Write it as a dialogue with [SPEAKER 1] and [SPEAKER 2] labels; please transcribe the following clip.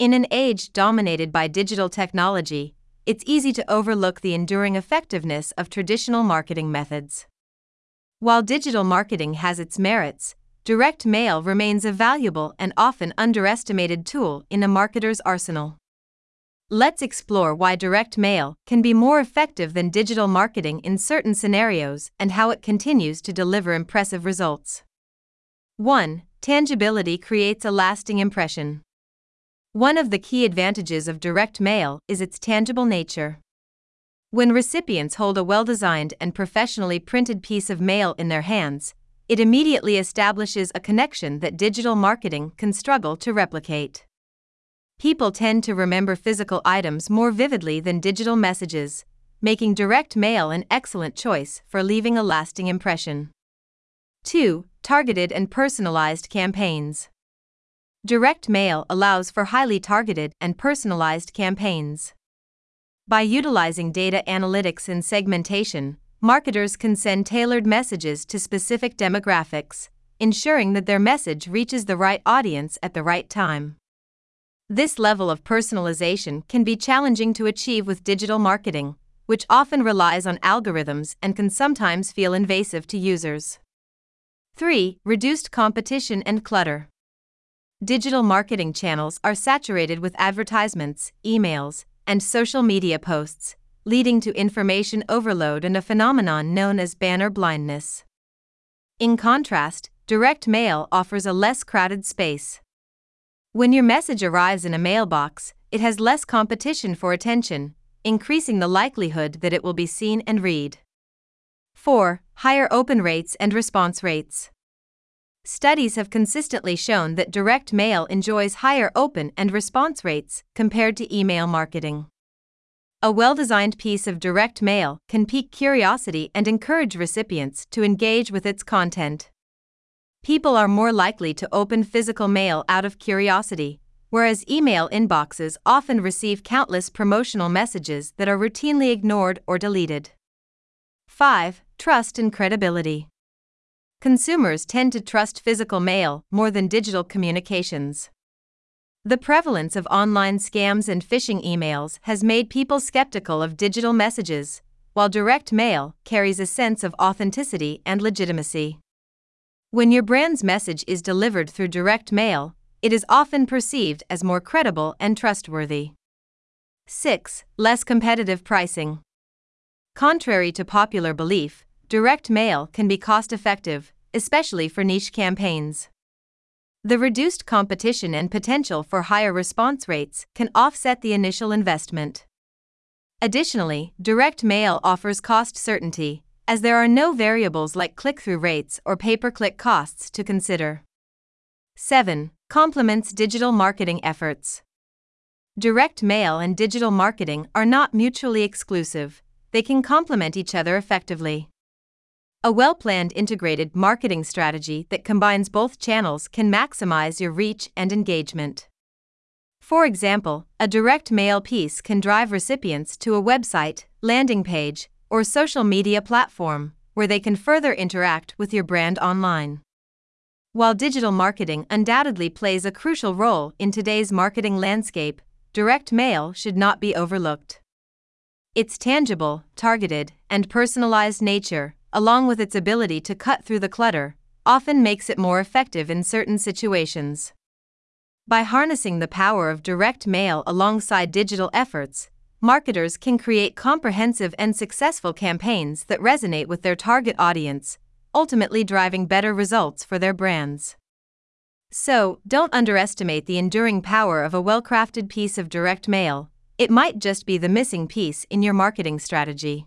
[SPEAKER 1] In an age dominated by digital technology, it's easy to overlook the enduring effectiveness of traditional marketing methods. While digital marketing has its merits, direct mail remains a valuable and often underestimated tool in a marketer's arsenal. Let's explore why direct mail can be more effective than digital marketing in certain scenarios and how it continues to deliver impressive results. 1. Tangibility creates a lasting impression. One of the key advantages of direct mail is its tangible nature. When recipients hold a well designed and professionally printed piece of mail in their hands, it immediately establishes a connection that digital marketing can struggle to replicate people tend to remember physical items more vividly than digital messages, making direct mail an excellent choice for leaving a lasting impression. 2. Targeted and personalized campaigns. Direct mail allows for highly targeted and personalized campaigns. By utilizing data analytics and segmentation, marketers can send tailored messages to specific demographics, ensuring that their message reaches the right audience at the right time. This level of personalization can be challenging to achieve with digital marketing, which often relies on algorithms and can sometimes feel invasive to users. 3. Reduced competition and clutter. Digital marketing channels are saturated with advertisements, emails, and social media posts, leading to information overload and a phenomenon known as banner blindness. In contrast, direct mail offers a less crowded space. When your message arrives in a mailbox, it has less competition for attention, increasing the likelihood that it will be seen and read. 4. Higher open rates and response rates. Studies have consistently shown that direct mail enjoys higher open and response rates compared to email marketing. A well designed piece of direct mail can pique curiosity and encourage recipients to engage with its content. People are more likely to open physical mail out of curiosity, whereas email inboxes often receive countless promotional messages that are routinely ignored or deleted. 5. Trust and credibility. Consumers tend to trust physical mail more than digital communications. The prevalence of online scams and phishing emails has made people skeptical of digital messages, while direct mail carries a sense of authenticity and legitimacy. When your brand's message is delivered through direct mail, it is often perceived as more credible and trustworthy. 6. Less competitive pricing. Contrary to popular belief, direct mail can be cost effective, especially for niche campaigns. The reduced competition and potential for higher response rates can offset the initial investment. Additionally, direct mail offers cost certainty, as there are no variables like click through rates or pay per click costs to consider. 7. Complements digital marketing efforts. Direct mail and digital marketing are not mutually exclusive, they can complement each other effectively. A well planned integrated marketing strategy that combines both channels can maximize your reach and engagement. For example, a direct mail piece can drive recipients to a website, landing page, or social media platform where they can further interact with your brand online. While digital marketing undoubtedly plays a crucial role in today's marketing landscape, direct mail should not be overlooked. Its tangible, targeted, and personalized nature, along with its ability to cut through the clutter, often makes it more effective in certain situations. By harnessing the power of direct mail alongside digital efforts, marketers can create comprehensive and successful campaigns that resonate with their target audience, ultimately driving better results for their brands. So, don't underestimate the enduring power of a well crafted piece of direct mail, it might just be the missing piece in your marketing strategy.